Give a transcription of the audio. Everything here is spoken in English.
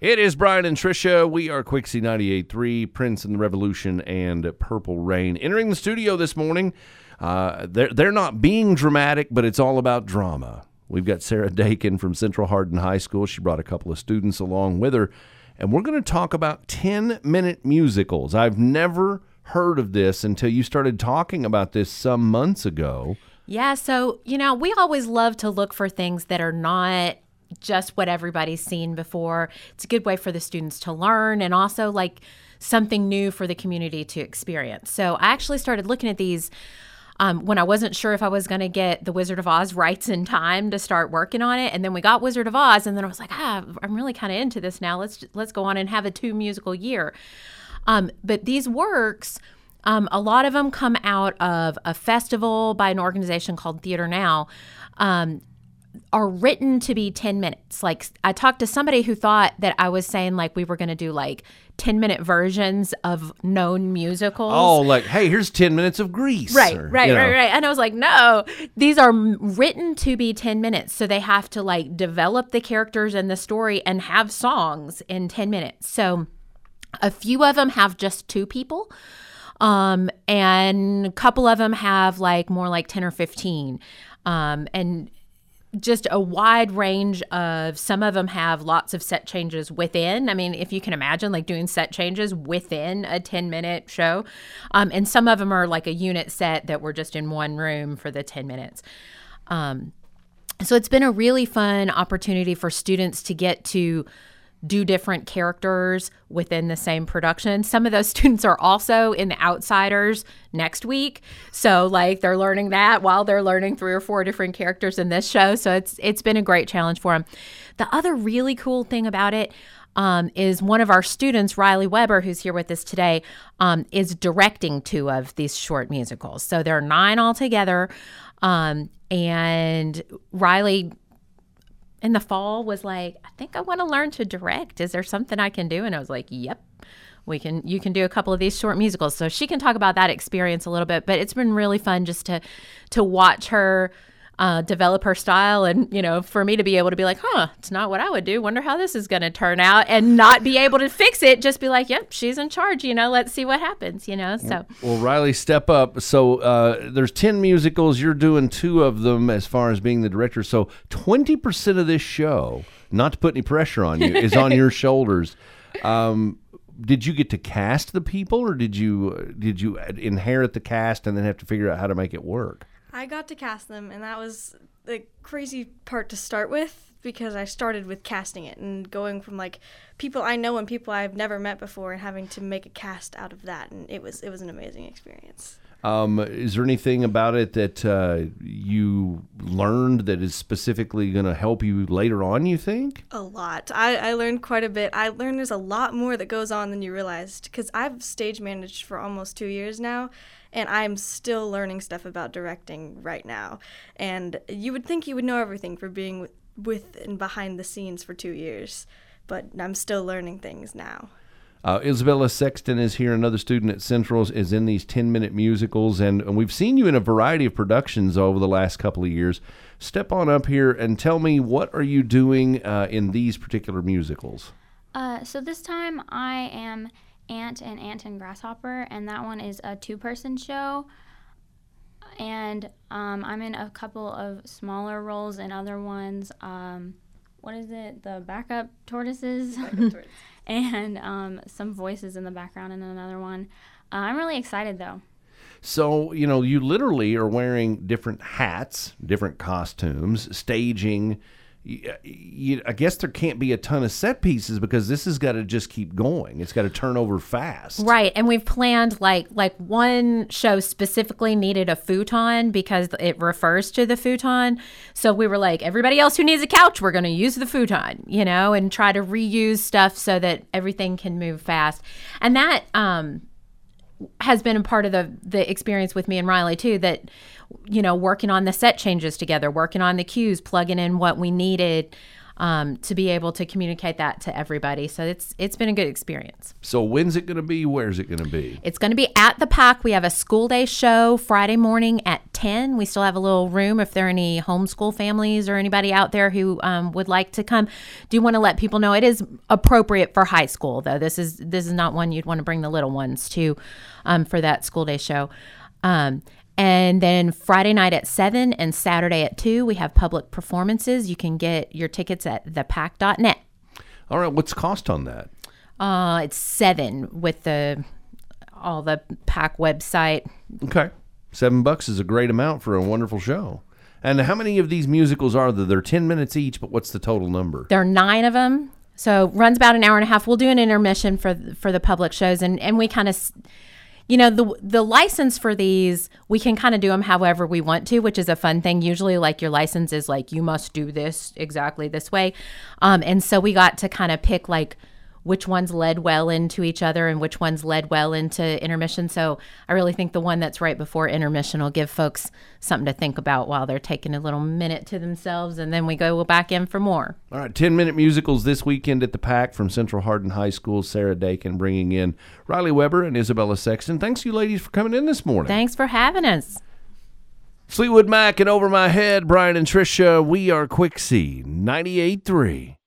It is Brian and Trisha. We are Quixie 98.3, Prince and the Revolution, and Purple Rain. Entering the studio this morning, uh, they're, they're not being dramatic, but it's all about drama. We've got Sarah Dakin from Central Hardin High School. She brought a couple of students along with her, and we're going to talk about 10 minute musicals. I've never heard of this until you started talking about this some months ago. Yeah, so, you know, we always love to look for things that are not just what everybody's seen before. It's a good way for the students to learn and also like something new for the community to experience. So I actually started looking at these um, when I wasn't sure if I was going to get the Wizard of Oz rights in time to start working on it, and then we got Wizard of Oz, and then I was like, ah, I'm really kind of into this now. Let's let's go on and have a two musical year. Um, but these works. Um, a lot of them come out of a festival by an organization called Theater Now. Um, are written to be 10 minutes. Like I talked to somebody who thought that I was saying like we were going to do like 10 minute versions of known musicals. Oh, like, hey, here's 10 minutes of Grease. Right, or, right, you know. right, right. And I was like, no, these are written to be 10 minutes. So they have to like develop the characters and the story and have songs in 10 minutes. So a few of them have just two people. Um, and a couple of them have like more like 10 or 15. Um, and just a wide range of some of them have lots of set changes within. I mean if you can imagine like doing set changes within a 10 minute show um, and some of them are like a unit set that were just in one room for the 10 minutes. Um, so it's been a really fun opportunity for students to get to do different characters within the same production. Some of those students are also in the Outsiders next week. So like they're learning that while they're learning three or four different characters in this show. So it's it's been a great challenge for them. The other really cool thing about it um, is one of our students, Riley Weber, who's here with us today, um, is directing two of these short musicals. So there are nine altogether. Um, and Riley in the fall was like, I think I want to learn to direct. Is there something I can do? And I was like, Yep. We can you can do a couple of these short musicals. So she can talk about that experience a little bit, but it's been really fun just to to watch her uh, develop her style and you know for me to be able to be like huh it's not what i would do wonder how this is going to turn out and not be able to fix it just be like yep she's in charge you know let's see what happens you know so Well, Riley, step up. So uh, there's 10 musicals. You're doing two of them as far as being the director. So 20% of this show, not to put any pressure on you, is on your shoulders. Um, did you get to cast the people, or did you did you inherit the cast and then have to figure out how to make it work? I got to cast them, and that was the crazy part to start with because I started with casting it and going from like people I know and people I've never met before and having to make a cast out of that, and it was it was an amazing experience. Um, is there anything about it that uh, you learned that is specifically going to help you later on? You think? A lot. I, I learned quite a bit. I learned there's a lot more that goes on than you realized because I've stage managed for almost two years now, and I'm still learning stuff about directing right now. And you would think you would know everything for being with, with and behind the scenes for two years, but I'm still learning things now. Uh, Isabella Sexton is here. Another student at Central's is in these 10 minute musicals, and, and we've seen you in a variety of productions over the last couple of years. Step on up here and tell me what are you doing uh, in these particular musicals? Uh, so this time I am Ant and Ant and Grasshopper, and that one is a two-person show. And um, I'm in a couple of smaller roles in other ones. Um, what is it? The backup tortoises, and um, some voices in the background in another one. Uh, I'm really excited though. So, you know, you literally are wearing different hats, different costumes, staging. You, you, I guess there can't be a ton of set pieces because this has got to just keep going. It's got to turn over fast. Right, and we've planned like like one show specifically needed a futon because it refers to the futon. So we were like, everybody else who needs a couch, we're going to use the futon, you know, and try to reuse stuff so that everything can move fast. And that um, has been a part of the the experience with me and Riley too. That you know, working on the set changes together, working on the cues, plugging in what we needed. um, to be able to communicate that to everybody. So it's it's been a good experience. So when's it going to be? Where's it going to be? It's going to be at the Pack. We have a school day show Friday morning at 10. We still have a little room if there are any homeschool families or anybody out there who um, would like to come. Do you want to let people know it is appropriate for high school though. This is this is not one you'd want to bring the little ones to um, for that school day show. Um, and then Friday night at 7 and Saturday at 2, we have public performances. You can get your tickets at thepack.net. All right, what's cost on that? Uh, it's 7 with the all the pack website. Okay. Seven bucks is a great amount for a wonderful show. And how many of these musicals are there? They're 10 minutes each, but what's the total number? There are nine of them. So runs about an hour and a half. We'll do an intermission for for the public shows, and and we kind of, you know, the the license for these we can kind of do them however we want to, which is a fun thing. Usually, like your license is like you must do this exactly this way, um, and so we got to kind of pick like which ones led well into each other and which ones led well into intermission. So I really think the one that's right before intermission will give folks something to think about while they're taking a little minute to themselves, and then we go back in for more. All right, 10 minute musicals this weekend at the Pack from Central Hardin High School. Sarah Dakin bringing in Riley Weber and Isabella Sexton. Thanks, you ladies, for coming in this morning. Thanks for having us. Fleetwood Mac and Over My Head, Brian and Trisha. We are Quixie 98.3.